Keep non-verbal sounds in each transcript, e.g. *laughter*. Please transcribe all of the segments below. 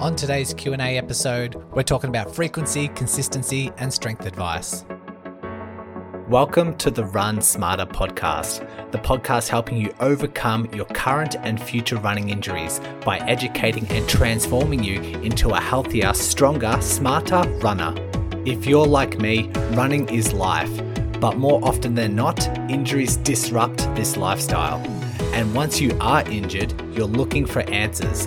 On today's Q&A episode, we're talking about frequency, consistency, and strength advice. Welcome to the Run Smarter podcast, the podcast helping you overcome your current and future running injuries by educating and transforming you into a healthier, stronger, smarter runner. If you're like me, running is life, but more often than not, injuries disrupt this lifestyle. And once you are injured, you're looking for answers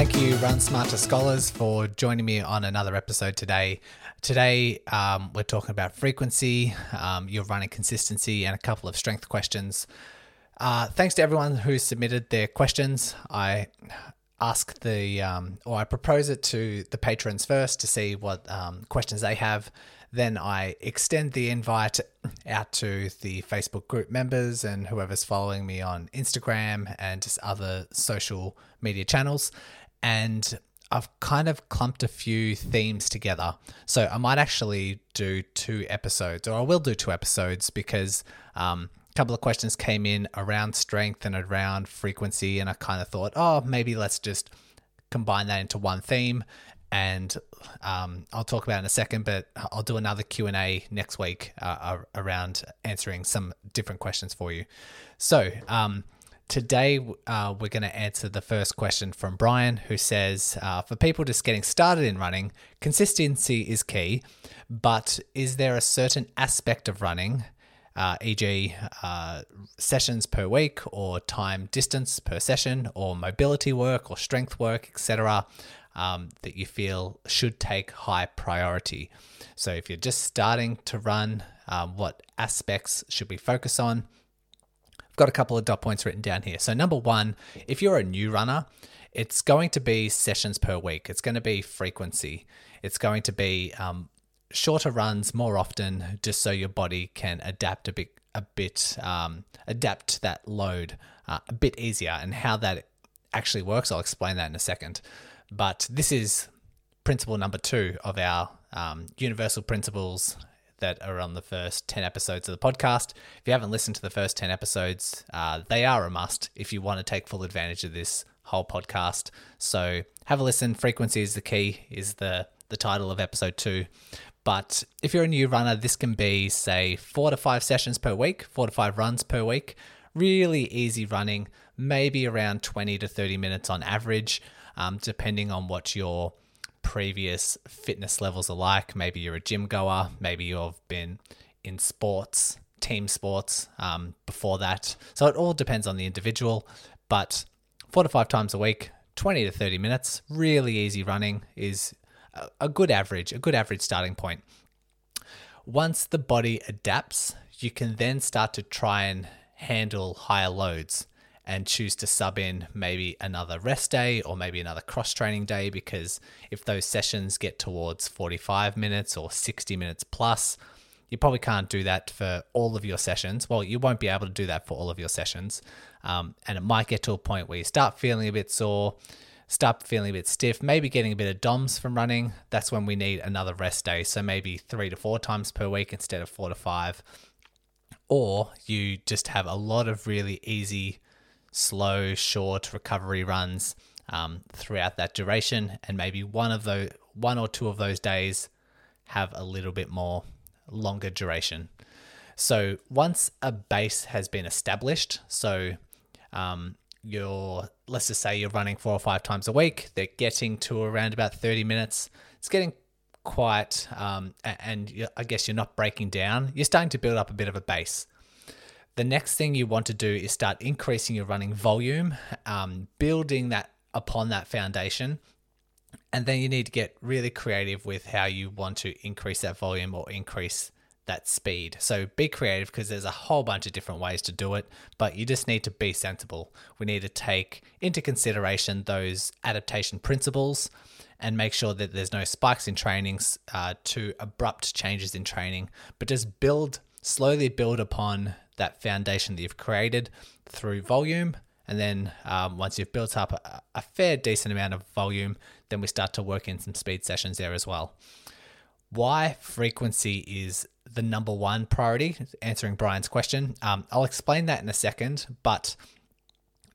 Thank you, Run Smarter Scholars, for joining me on another episode today. Today, um, we're talking about frequency, um, your running consistency, and a couple of strength questions. Uh, thanks to everyone who submitted their questions. I ask the, um, or I propose it to the patrons first to see what um, questions they have. Then I extend the invite out to the Facebook group members and whoever's following me on Instagram and just other social media channels and I've kind of clumped a few themes together. So I might actually do two episodes, or I will do two episodes because um, a couple of questions came in around strength and around frequency, and I kind of thought, oh, maybe let's just combine that into one theme. And um, I'll talk about in a second, but I'll do another Q and A next week uh, around answering some different questions for you. So. Um, Today, uh, we're going to answer the first question from Brian, who says uh, For people just getting started in running, consistency is key, but is there a certain aspect of running, uh, e.g., uh, sessions per week, or time distance per session, or mobility work, or strength work, etc., um, that you feel should take high priority? So, if you're just starting to run, um, what aspects should we focus on? Got a couple of dot points written down here. So, number one, if you're a new runner, it's going to be sessions per week. It's going to be frequency. It's going to be um, shorter runs more often, just so your body can adapt a bit, a bit, um, adapt that load uh, a bit easier. And how that actually works, I'll explain that in a second. But this is principle number two of our um, universal principles that are on the first 10 episodes of the podcast. If you haven't listened to the first 10 episodes, uh, they are a must if you want to take full advantage of this whole podcast. So have a listen. Frequency is the key, is the, the title of episode two. But if you're a new runner, this can be, say, four to five sessions per week, four to five runs per week. Really easy running, maybe around 20 to 30 minutes on average, um, depending on what your previous fitness levels are like. Maybe you're a gym goer, maybe you've been in sports, team sports um, before that. So it all depends on the individual, but four to five times a week, 20 to 30 minutes, really easy running is a good average, a good average starting point. Once the body adapts, you can then start to try and handle higher loads and choose to sub in maybe another rest day or maybe another cross training day because if those sessions get towards 45 minutes or 60 minutes plus, you probably can't do that for all of your sessions. Well, you won't be able to do that for all of your sessions. Um, and it might get to a point where you start feeling a bit sore, start feeling a bit stiff, maybe getting a bit of DOMS from running. That's when we need another rest day. So maybe three to four times per week instead of four to five. Or you just have a lot of really easy slow, short recovery runs um, throughout that duration, and maybe one of those, one or two of those days have a little bit more longer duration. So once a base has been established, so um, you're let's just say you're running four or five times a week, they're getting to around about 30 minutes. It's getting quite, um, and I guess you're not breaking down. You're starting to build up a bit of a base the next thing you want to do is start increasing your running volume, um, building that upon that foundation. And then you need to get really creative with how you want to increase that volume or increase that speed. So be creative because there's a whole bunch of different ways to do it, but you just need to be sensible. We need to take into consideration those adaptation principles and make sure that there's no spikes in trainings uh, to abrupt changes in training, but just build, slowly build upon that foundation that you've created through volume. And then um, once you've built up a, a fair decent amount of volume, then we start to work in some speed sessions there as well. Why frequency is the number one priority, answering Brian's question. Um, I'll explain that in a second, but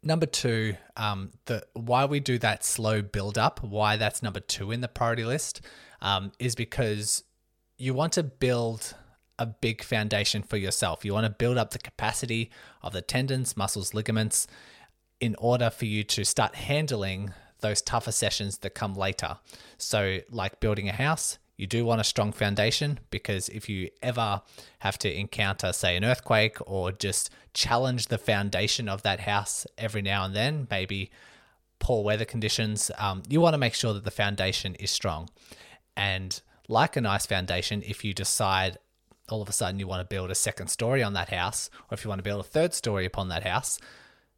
number two, um, the why we do that slow build up, why that's number two in the priority list, um, is because you want to build a big foundation for yourself. You want to build up the capacity of the tendons, muscles, ligaments in order for you to start handling those tougher sessions that come later. So, like building a house, you do want a strong foundation because if you ever have to encounter, say, an earthquake or just challenge the foundation of that house every now and then, maybe poor weather conditions, um, you want to make sure that the foundation is strong. And like a nice foundation, if you decide all of a sudden you want to build a second story on that house, or if you want to build a third story upon that house,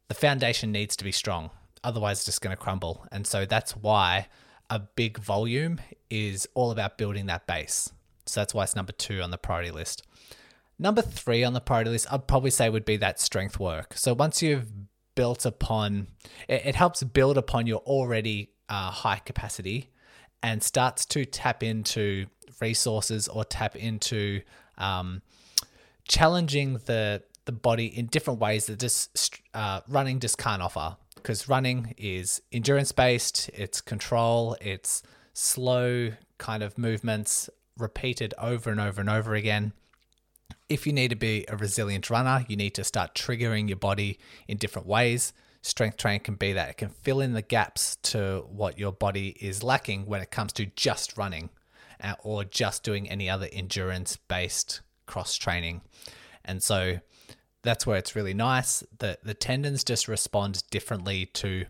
the foundation needs to be strong. Otherwise, it's just going to crumble. And so that's why a big volume is all about building that base. So that's why it's number two on the priority list. Number three on the priority list, I'd probably say would be that strength work. So once you've built upon, it, it helps build upon your already uh, high capacity and starts to tap into resources or tap into um, challenging the the body in different ways that just uh, running just can't offer because running is endurance based, it's control, it's slow kind of movements repeated over and over and over again. If you need to be a resilient runner, you need to start triggering your body in different ways. Strength training can be that. It can fill in the gaps to what your body is lacking when it comes to just running uh, or just doing any other endurance based cross training. And so that's where it's really nice. The the tendons just respond differently to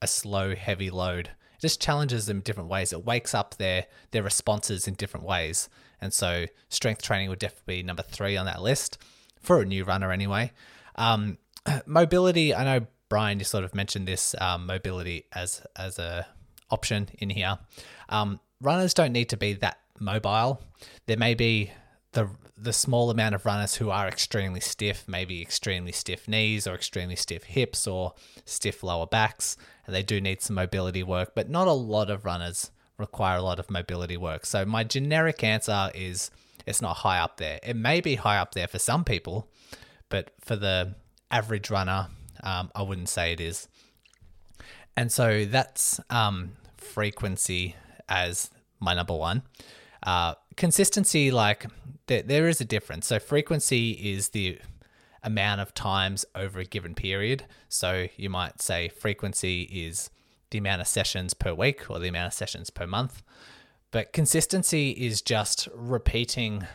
a slow, heavy load. It just challenges them different ways. It wakes up their their responses in different ways. And so strength training would definitely be number three on that list for a new runner anyway. Um, *clears throat* mobility, I know Brian, you sort of mentioned this um, mobility as as a option in here. Um, runners don't need to be that mobile. There may be the the small amount of runners who are extremely stiff, maybe extremely stiff knees or extremely stiff hips or stiff lower backs, and they do need some mobility work, but not a lot of runners require a lot of mobility work. So my generic answer is it's not high up there. It may be high up there for some people, but for the average runner, um, I wouldn't say it is. And so that's um, frequency as my number one. Uh, consistency, like there, there is a difference. So frequency is the amount of times over a given period. So you might say frequency is the amount of sessions per week or the amount of sessions per month. But consistency is just repeating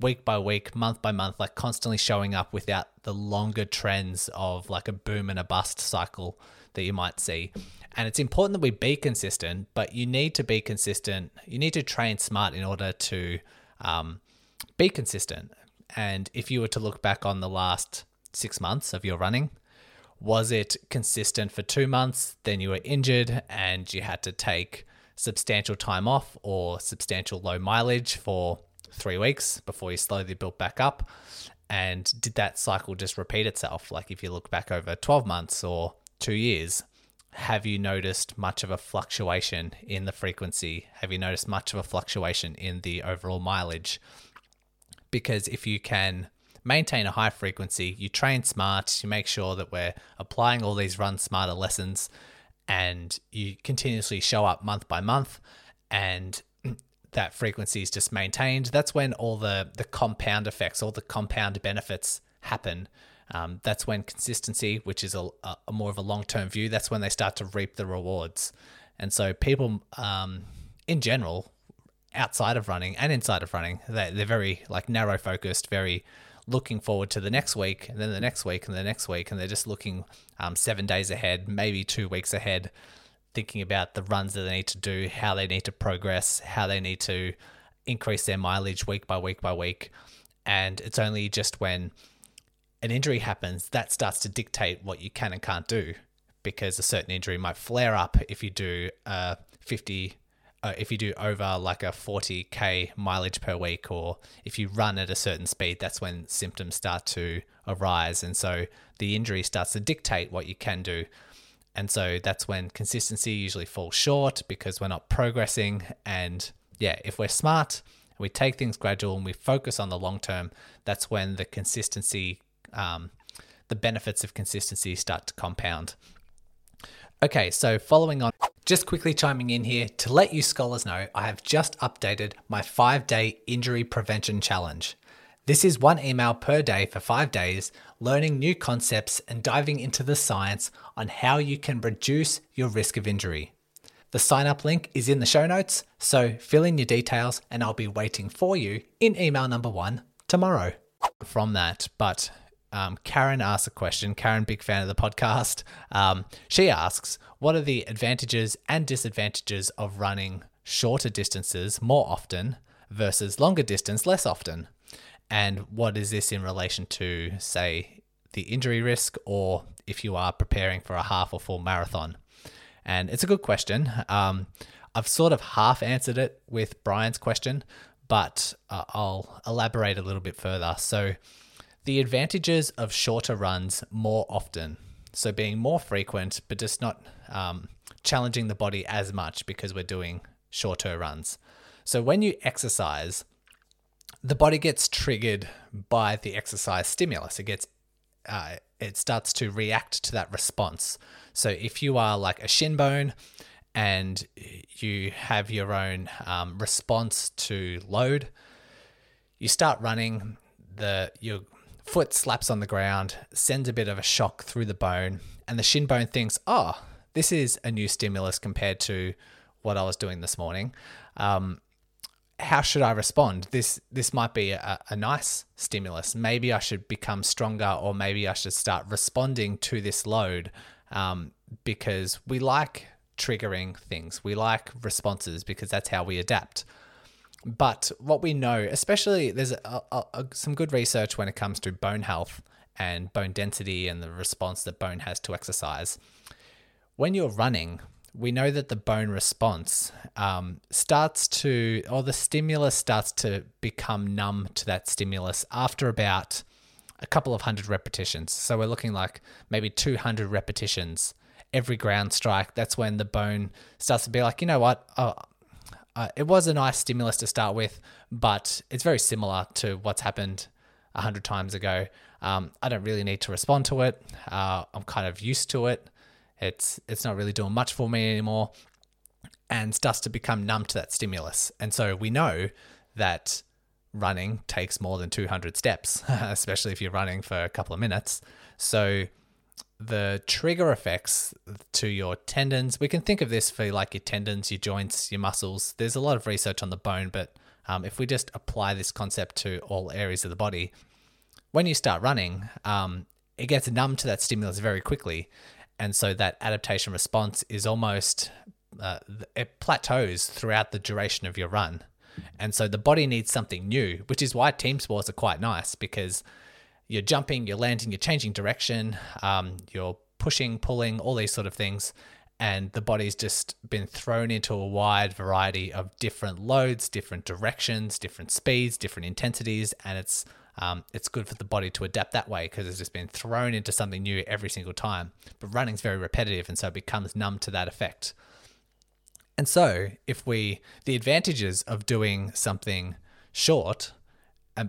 week by week, month by month, like constantly showing up without the longer trends of like a boom and a bust cycle that you might see. And it's important that we be consistent, but you need to be consistent. You need to train smart in order to um, be consistent. And if you were to look back on the last six months of your running, was it consistent for two months? Then you were injured and you had to take substantial time off or substantial low mileage for three weeks before you slowly built back up. And did that cycle just repeat itself? Like if you look back over 12 months or two years, have you noticed much of a fluctuation in the frequency? Have you noticed much of a fluctuation in the overall mileage? Because if you can maintain a high frequency, you train smart, you make sure that we're applying all these run smarter lessons, and you continuously show up month by month, and *clears throat* that frequency is just maintained, that's when all the, the compound effects, all the compound benefits happen um, that's when consistency, which is a, a more of a long term view, that's when they start to reap the rewards. And so people, um, in general, outside of running and inside of running, they, they're very like narrow focused, very looking forward to the next week and then the next week and the next week. And they're just looking um, seven days ahead, maybe two weeks ahead, thinking about the runs that they need to do, how they need to progress, how they need to increase their mileage week by week by week. And it's only just when an injury happens that starts to dictate what you can and can't do because a certain injury might flare up if you do a 50 uh, if you do over like a 40k mileage per week or if you run at a certain speed that's when symptoms start to arise. And so the injury starts to dictate what you can do. And so that's when consistency usually falls short because we're not progressing. And yeah if we're smart we take things gradual and we focus on the long term that's when the consistency um, the benefits of consistency start to compound Okay, so following on, just quickly chiming in here to let you scholars know, I have just updated my five day injury prevention challenge. This is one email per day for five days, learning new concepts and diving into the science on how you can reduce your risk of injury. The sign up link is in the show notes, so fill in your details and I'll be waiting for you in email number one tomorrow. From that, but um, Karen asks a question. Karen, big fan of the podcast. Um, she asks, "What are the advantages and disadvantages of running shorter distances more often versus longer distance less often? And what is this in relation to, say, the injury risk, or if you are preparing for a half or full marathon?" And it's a good question. Um, I've sort of half answered it with Brian's question, but uh, I'll elaborate a little bit further. So the advantages of shorter runs more often. So being more frequent, but just not um, challenging the body as much because we're doing shorter runs. So when you exercise, the body gets triggered by the exercise stimulus. It gets uh, it starts to react to that response. So if you are like a shin bone and you have your own um, response to load, you start running. The your foot slaps on the ground, sends a bit of a shock through the bone, and the shin bone thinks, oh, this is a new stimulus compared to what I was doing this morning. Um, how should I respond? This this might be a, a nice stimulus. Maybe I should become stronger, or maybe I should start responding to this load um, because we like triggering things. We like responses because that's how we adapt. But what we know, especially there's a, a, a, some good research when it comes to bone health and bone density and the response that bone has to exercise. When you're running, we know that the bone response um, starts to, or the stimulus starts to become numb to that stimulus after about a couple of hundred repetitions. So we're looking like maybe 200 repetitions every ground strike. That's when the bone starts to be like, you know what? Oh, uh, it was a nice stimulus to start with, but it's very similar to what's happened a hundred times ago. Um, I don't really need to respond to it. Uh, I'm kind of used to it. It's it's not really doing much for me anymore, and starts to become numb to that stimulus. And so we know that running takes more than 200 steps, *laughs* especially if you're running for a couple of minutes. So the trigger effects to your tendons. We can think of this for like your tendons, your joints, your muscles. There's a lot of research on the bone, but um, if we just apply this concept to all areas of the body, when you start running, um, it gets numb to that stimulus very quickly. And so that adaptation response is almost, uh, it plateaus throughout the duration of your run. And so the body needs something new, which is why team sports are quite nice because you're jumping, you're landing, you're changing direction, um, you're pushing, pulling, all these sort of things. And the body's just been thrown into a wide variety of different loads, different directions, different speeds, different intensities, and it's um, it's good for the body to adapt that way because it's just been thrown into something new every single time. But running's very repetitive, and so it becomes numb to that effect. And so, if we the advantages of doing something short,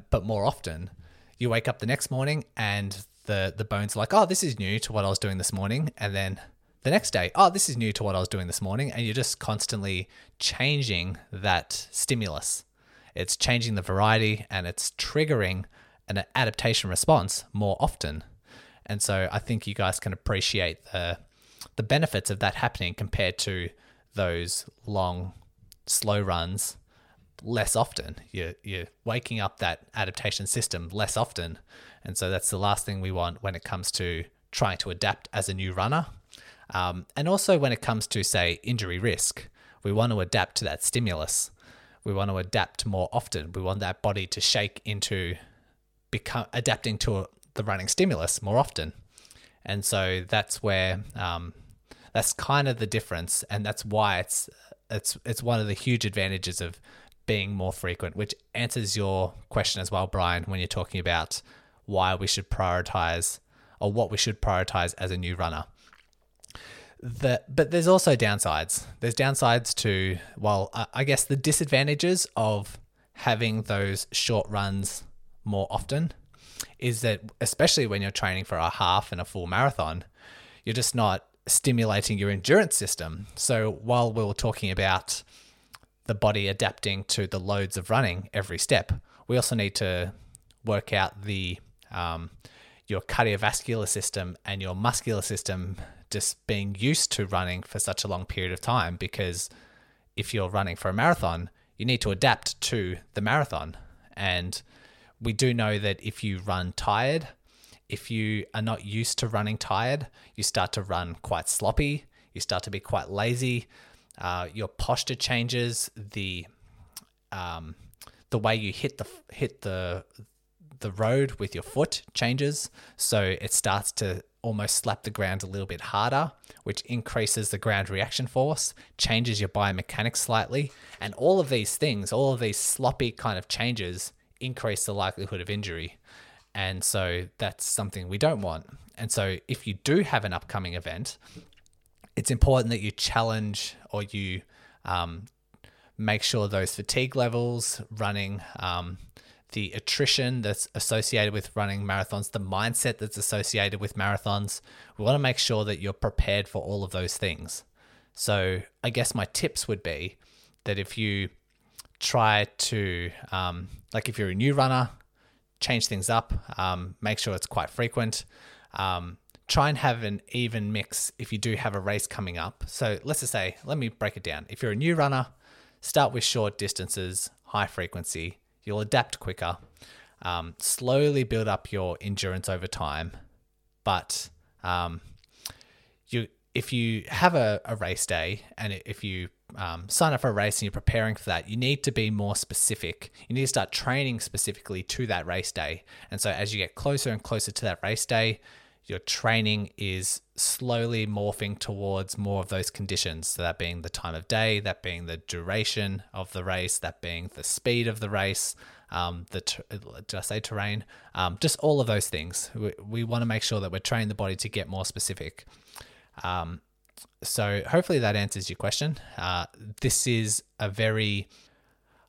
but more often, you wake up the next morning and the the bones are like, oh, this is new to what I was doing this morning, and then the next day, oh, this is new to what I was doing this morning, and you're just constantly changing that stimulus. It's changing the variety and it's triggering an adaptation response more often. And so I think you guys can appreciate the the benefits of that happening compared to those long slow runs less often. You're, you're waking up that adaptation system less often. And so that's the last thing we want when it comes to trying to adapt as a new runner. Um, and also when it comes to, say, injury risk, we want to adapt to that stimulus. We want to adapt more often. We want that body to shake into become adapting to the running stimulus more often. And so that's where um, that's kind of the difference, and that's why it's it's it's one of the huge advantages of being more frequent, which answers your question as well, Brian, when you're talking about why we should prioritize or what we should prioritize as a new runner. The, but there's also downsides. There's downsides to, well, I guess the disadvantages of having those short runs more often is that, especially when you're training for a half and a full marathon, you're just not stimulating your endurance system. So while we were talking about the body adapting to the loads of running every step, we also need to work out the um, your cardiovascular system and your muscular system just being used to running for such a long period of time because if you're running for a marathon, you need to adapt to the marathon. And we do know that if you run tired, if you are not used to running tired, you start to run quite sloppy, you start to be quite lazy, uh, your posture changes, the um, the way you hit the hit the the road with your foot changes, so it starts to almost slap the ground a little bit harder, which increases the ground reaction force, changes your biomechanics slightly, and all of these things, all of these sloppy kind of changes increase the likelihood of injury. And so that's something we don't want. And so if you do have an upcoming event, it's important that you challenge or you um, make sure those fatigue levels running, um, the attrition that's associated with running marathons, the mindset that's associated with marathons. We want to make sure that you're prepared for all of those things. So I guess my tips would be that if you try to, um, like if you're a new runner, change things up, um, make sure it's quite frequent. Um, try and have an even mix if you do have a race coming up. So let's just say, let me break it down. If you're a new runner, start with short distances, high frequency. You'll adapt quicker. Um, slowly build up your endurance over time. But um, you, if you have a, a race day and if you um, sign up for a race and you're preparing for that, you need to be more specific. You need to start training specifically to that race day. And so as you get closer and closer to that race day, your training is slowly morphing towards more of those conditions. So that being the time of day, that being the duration of the race, that being the speed of the race, um, the did I say terrain? Um, just all of those things. We, we want to make sure that we're training the body to get more specific. Um, so hopefully that answers your question. Uh, this is a very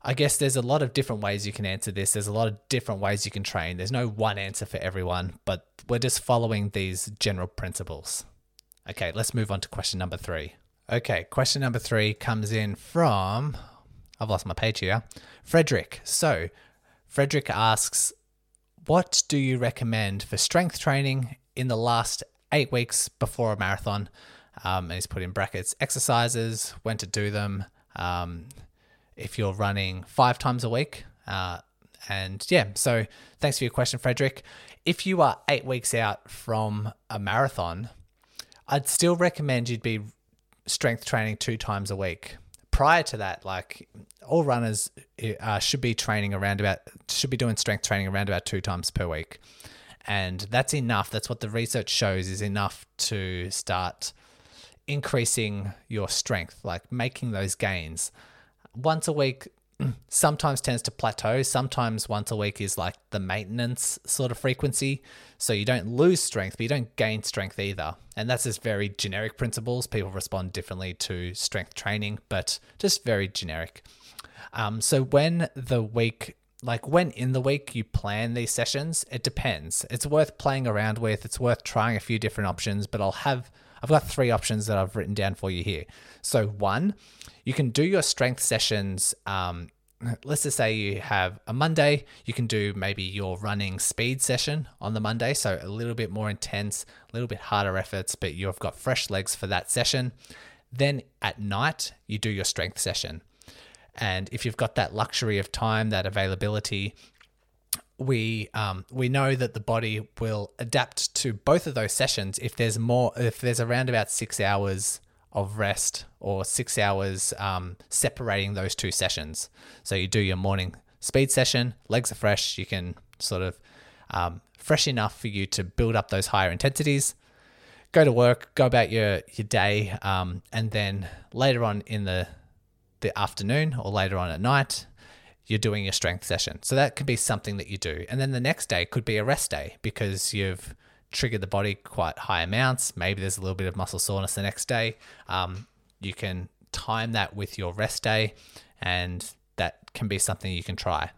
I guess there's a lot of different ways you can answer this. There's a lot of different ways you can train. There's no one answer for everyone, but we're just following these general principles. Okay, let's move on to question number three. Okay, question number three comes in from, I've lost my page here, Frederick. So, Frederick asks, What do you recommend for strength training in the last eight weeks before a marathon? Um, and he's put in brackets exercises, when to do them, um, if you're running five times a week. Uh, and yeah, so thanks for your question, Frederick. If you are eight weeks out from a marathon, I'd still recommend you'd be strength training two times a week. Prior to that, like all runners uh, should be training around about, should be doing strength training around about two times per week. And that's enough. That's what the research shows is enough to start increasing your strength, like making those gains. Once a week sometimes tends to plateau. Sometimes once a week is like the maintenance sort of frequency. So you don't lose strength, but you don't gain strength either. And that's just very generic principles. People respond differently to strength training, but just very generic. Um, so when the week like when in the week you plan these sessions, it depends. It's worth playing around with. It's worth trying a few different options, but I'll have I've got three options that I've written down for you here. So one, you can do your strength sessions. Um, let's just say you have a Monday, you can do maybe your running speed session on the Monday. So a little bit more intense, a little bit harder efforts, but you've got fresh legs for that session. Then at night, you do your strength session. And if you've got that luxury of time, that availability, we um, we know that the body will adapt to both of those sessions if there's more if there's around about six hours of rest or six hours um, separating those two sessions. So you do your morning speed session, legs are fresh, you can sort of um, fresh enough for you to build up those higher intensities. Go to work, go about your your day, um, and then later on in the the afternoon or later on at night, you're doing your strength session. So that could be something that you do. And then the next day could be a rest day because you've triggered the body quite high amounts. Maybe there's a little bit of muscle soreness the next day. Um, you can time that with your rest day, and that can be something you can try.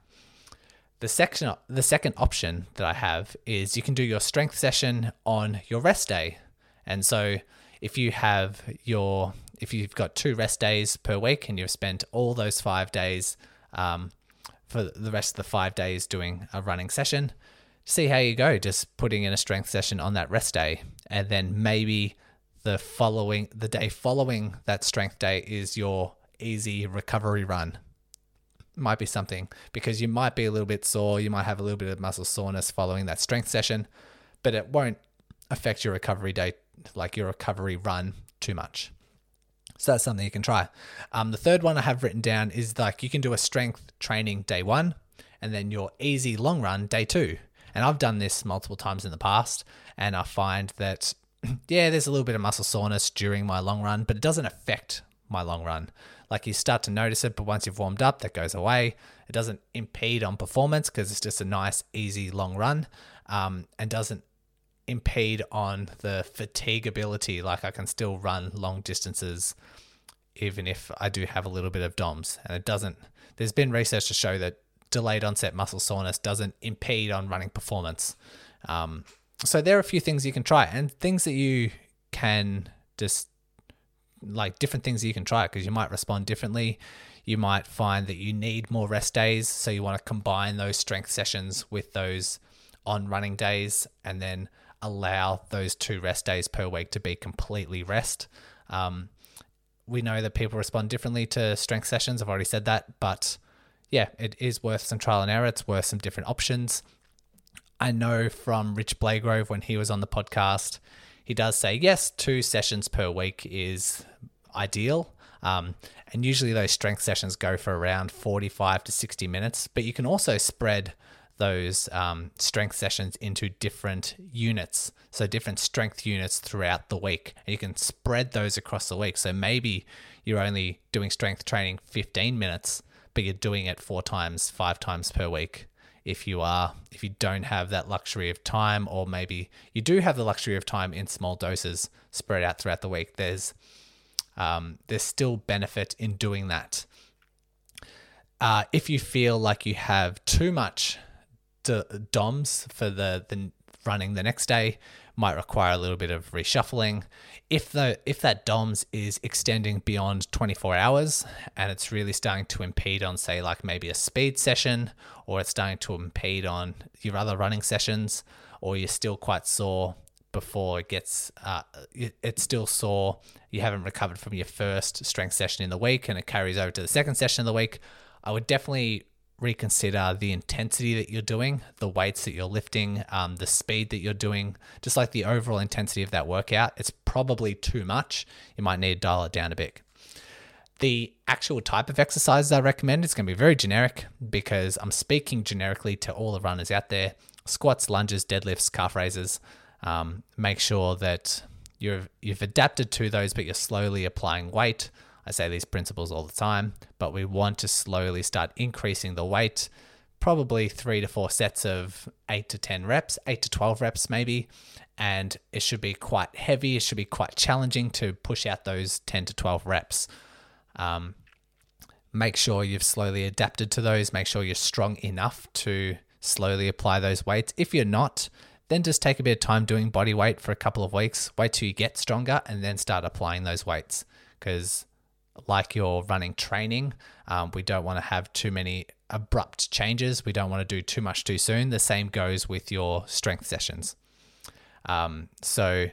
The section, the second option that I have is you can do your strength session on your rest day. And so if you have your if you've got two rest days per week and you've spent all those five days um, for the rest of the five days doing a running session. See how you go, just putting in a strength session on that rest day. And then maybe the following, the day following that strength day is your easy recovery run. Might be something because you might be a little bit sore, you might have a little bit of muscle soreness following that strength session, but it won't affect your recovery day, like your recovery run, too much. So that's something you can try. Um, the third one I have written down is like you can do a strength training day one and then your easy long run day two. And I've done this multiple times in the past and I find that, *clears throat* yeah, there's a little bit of muscle soreness during my long run, but it doesn't affect my long run. Like you start to notice it, but once you've warmed up, that goes away. It doesn't impede on performance because it's just a nice, easy long run um, and doesn't impede on the fatigability. Like I can still run long distances even if I do have a little bit of DOMS. And it doesn't, there's been research to show that delayed onset muscle soreness doesn't impede on running performance. Um, so there are a few things you can try and things that you can just like different things you can try because you might respond differently. You might find that you need more rest days. So you want to combine those strength sessions with those on running days and then allow those two rest days per week to be completely rest. Um, we know that people respond differently to strength sessions. I've already said that, but yeah, it is worth some trial and error. It's worth some different options. I know from Rich Blagrove when he was on the podcast, he does say yes, two sessions per week is ideal. Um, and usually those strength sessions go for around 45 to 60 minutes, but you can also spread those um, strength sessions into different units. So, different strength units throughout the week. And you can spread those across the week. So, maybe you're only doing strength training 15 minutes, but you're doing it four times, five times per week. If you are, if you don't have that luxury of time, or maybe you do have the luxury of time in small doses spread out throughout the week, there's um, there's still benefit in doing that. Uh, if you feel like you have too much DOMs for the, the running the next day might require a little bit of reshuffling. If the if that DOMS is extending beyond 24 hours and it's really starting to impede on say like maybe a speed session or it's starting to impede on your other running sessions or you're still quite sore before it gets uh, it's still sore you haven't recovered from your first strength session in the week and it carries over to the second session of the week i would definitely reconsider the intensity that you're doing, the weights that you're lifting, um, the speed that you're doing, just like the overall intensity of that workout. It's probably too much. You might need to dial it down a bit. The actual type of exercises I recommend is going to be very generic because I'm speaking generically to all the runners out there. Squats, lunges, deadlifts, calf raises. Um, make sure that you've you've adapted to those, but you're slowly applying weight. I say these principles all the time, but we want to slowly start increasing the weight, probably three to four sets of eight to 10 reps, eight to 12 reps maybe. And it should be quite heavy. It should be quite challenging to push out those 10 to 12 reps. Um, make sure you've slowly adapted to those. Make sure you're strong enough to slowly apply those weights. If you're not, then just take a bit of time doing body weight for a couple of weeks. Wait till you get stronger and then start applying those weights because like you're running training. Um, we don't want to have too many abrupt changes. We don't want to do too much too soon. The same goes with your strength sessions. Um, so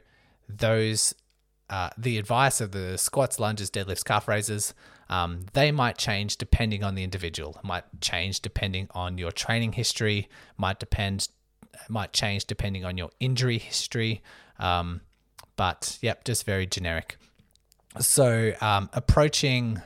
those uh, the advice of the squats, lunges, deadlifts, calf raises, um, they might change depending on the individual. Might change depending on your training history. Might depend. Might change depending on your injury history. Um, but yep, just very generic. So um, approaching,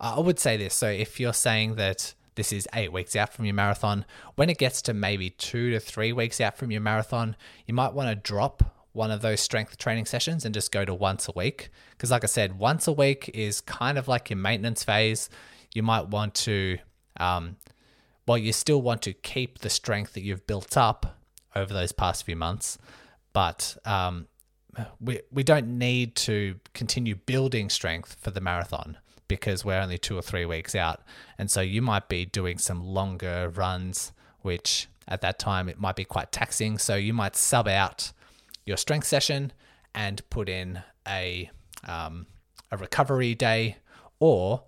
I would say this. So if you're saying that this is eight weeks out from your marathon, when it gets to maybe two to three weeks out from your marathon, you might want to drop one of those strength training sessions and just go to once a week. Because, like I said, once a week is kind of like your maintenance phase. You might want to, um, well, you still want to keep the strength that you've built up over those past few months, but um, we, we don't need to continue building strength for the marathon because we're only two or three weeks out. And so you might be doing some longer runs, which at that time it might be quite taxing. So you might sub out your strength session and put in a um, a recovery day, or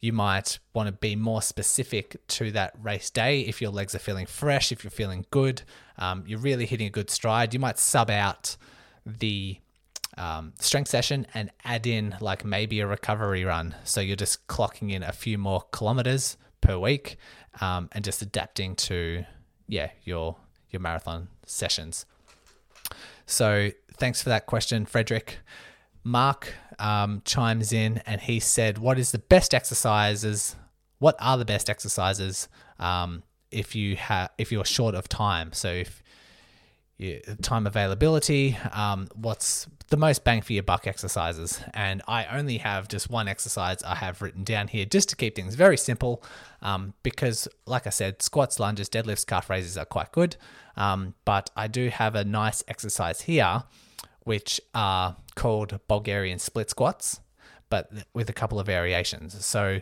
you might want to be more specific to that race day. If your legs are feeling fresh, if you're feeling good, um, you're really hitting a good stride, you might sub out the um, strength session and add in like maybe a recovery run. So you're just clocking in a few more kilometers per week um, and just adapting to yeah your your marathon sessions. So thanks for that question, Frederick. Mark um, chimes in and he said, "What is the best exercises? What are the best exercises um, if you have if you're short of time? So if time availability, um, what's the most bang for your buck exercises?" And I only have just one exercise I have written down here just to keep things very simple, um, because like I said, squats, lunges, deadlifts, calf raises are quite good. Um, but I do have a nice exercise here, which are called Bulgarian split squats, but with a couple of variations. So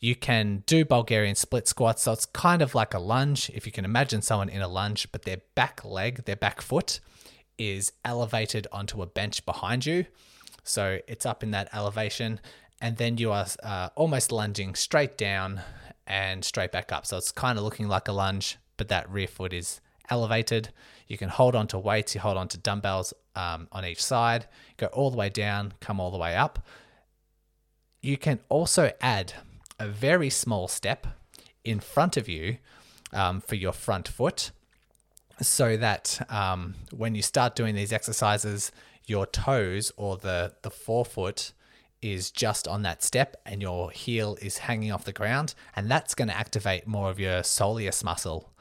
you can do Bulgarian split squats. So it's kind of like a lunge. If you can imagine someone in a lunge, but their back leg, their back foot is elevated onto a bench behind you. So it's up in that elevation. And then you are uh, almost lunging straight down and straight back up. So it's kind of looking like a lunge, but that rear foot is elevated. You can hold on to weights, you hold on to dumbbells um, on each side, go all the way down, come all the way up. You can also add a very small step in front of you um, for your front foot so that um, when you start doing these exercises, your toes or the, the forefoot is just on that step and your heel is hanging off the ground. And that's going to activate more of your soleus muscle.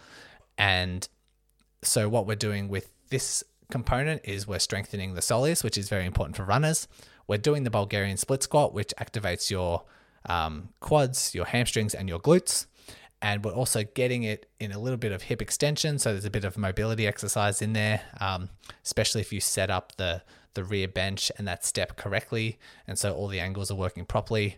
And so what we're doing with this component is we're strengthening the soleus, which is very important for runners. We're doing the Bulgarian split squat, which activates your um, quads, your hamstrings, and your glutes. And we're also getting it in a little bit of hip extension. So there's a bit of mobility exercise in there, um, especially if you set up the, the rear bench and that step correctly. And so all the angles are working properly.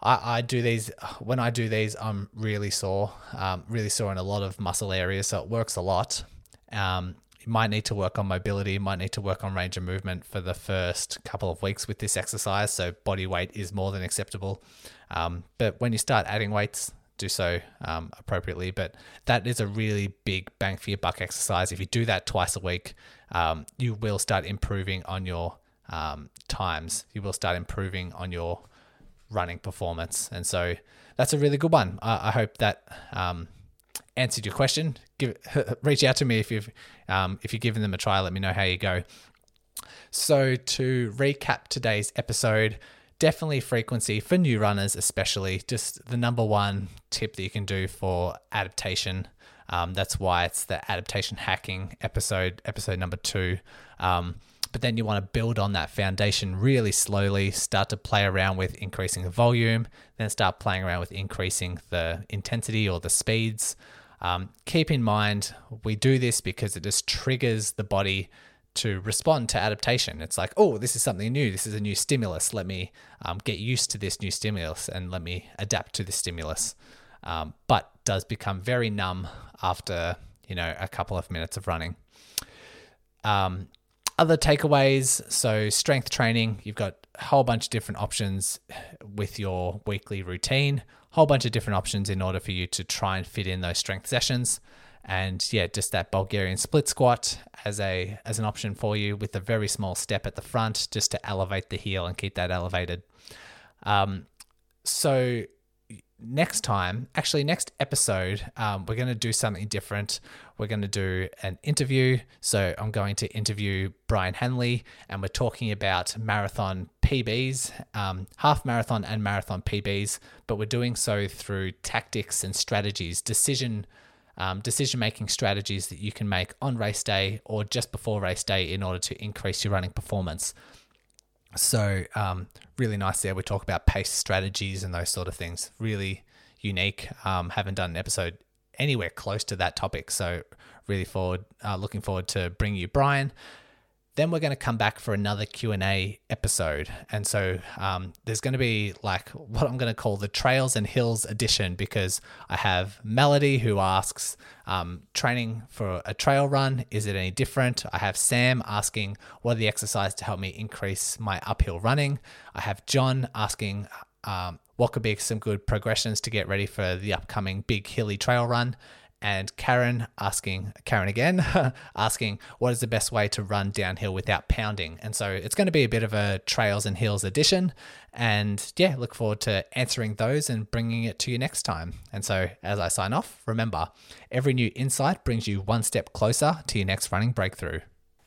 I, I do these when I do these. I'm really sore, um, really sore in a lot of muscle areas, so it works a lot. Um, might need to work on mobility, might need to work on range of movement for the first couple of weeks with this exercise. So body weight is more than acceptable. Um, but when you start adding weights, do so um, appropriately. But that is a really big bang for your buck exercise. If you do that twice a week, um, you will start improving on your um, times. You will start improving on your running performance. And so that's a really good one. I, I hope that um, answered your question. Give *laughs* reach out to me if you've um, if you're giving them a try. Let me know how you go. So to recap today's episode, definitely frequency for new runners, especially just the number one tip that you can do for adaptation. Um, that's why it's the adaptation hacking episode, episode number two. Um, but then you want to build on that foundation really slowly, start to play around with increasing the volume, then start playing around with increasing the intensity or the speeds. Um, keep in mind, we do this because it just triggers the body to respond to adaptation. It's like, oh, this is something new. This is a new stimulus. Let me um, get used to this new stimulus and let me adapt to the stimulus. Um, but does become very numb after you know a couple of minutes of running. Um, other takeaways so, strength training, you've got a whole bunch of different options with your weekly routine, whole bunch of different options in order for you to try and fit in those strength sessions. and yeah, just that Bulgarian split squat as a as an option for you with a very small step at the front just to elevate the heel and keep that elevated. Um, so next time, actually next episode, um, we're going to do something different. We're going to do an interview. So I'm going to interview Brian Henley, and we're talking about marathon PBs, um, half marathon and marathon PBs, but we're doing so through tactics and strategies, decision. Um, decision making strategies that you can make on race day or just before race day in order to increase your running performance. So, um, really nice there. We talk about pace strategies and those sort of things. Really unique. Um, haven't done an episode anywhere close to that topic. So, really forward, uh, looking forward to bring you Brian. Then we're going to come back for another Q and A episode, and so um, there's going to be like what I'm going to call the Trails and Hills edition because I have Melody who asks, um, training for a trail run, is it any different? I have Sam asking, what are the exercises to help me increase my uphill running? I have John asking, um, what could be some good progressions to get ready for the upcoming big hilly trail run? And Karen asking, Karen again, *laughs* asking, what is the best way to run downhill without pounding? And so it's going to be a bit of a trails and hills edition. And yeah, look forward to answering those and bringing it to you next time. And so as I sign off, remember, every new insight brings you one step closer to your next running breakthrough.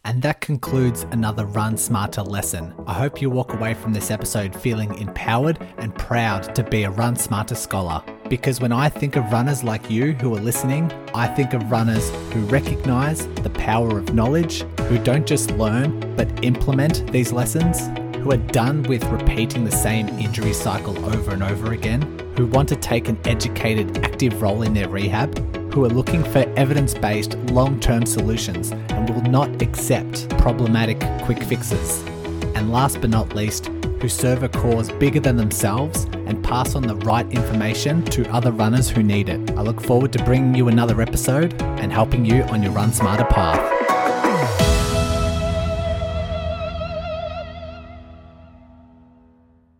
And that concludes another Run Smarter lesson. I hope you walk away from this episode feeling empowered and proud to be a Run Smarter scholar. Because when I think of runners like you who are listening, I think of runners who recognize the power of knowledge, who don't just learn but implement these lessons, who are done with repeating the same injury cycle over and over again, who want to take an educated, active role in their rehab, who are looking for evidence based long term solutions and will not accept problematic quick fixes. And last but not least, who serve a cause bigger than themselves and pass on the right information to other runners who need it. I look forward to bringing you another episode and helping you on your Run Smarter path.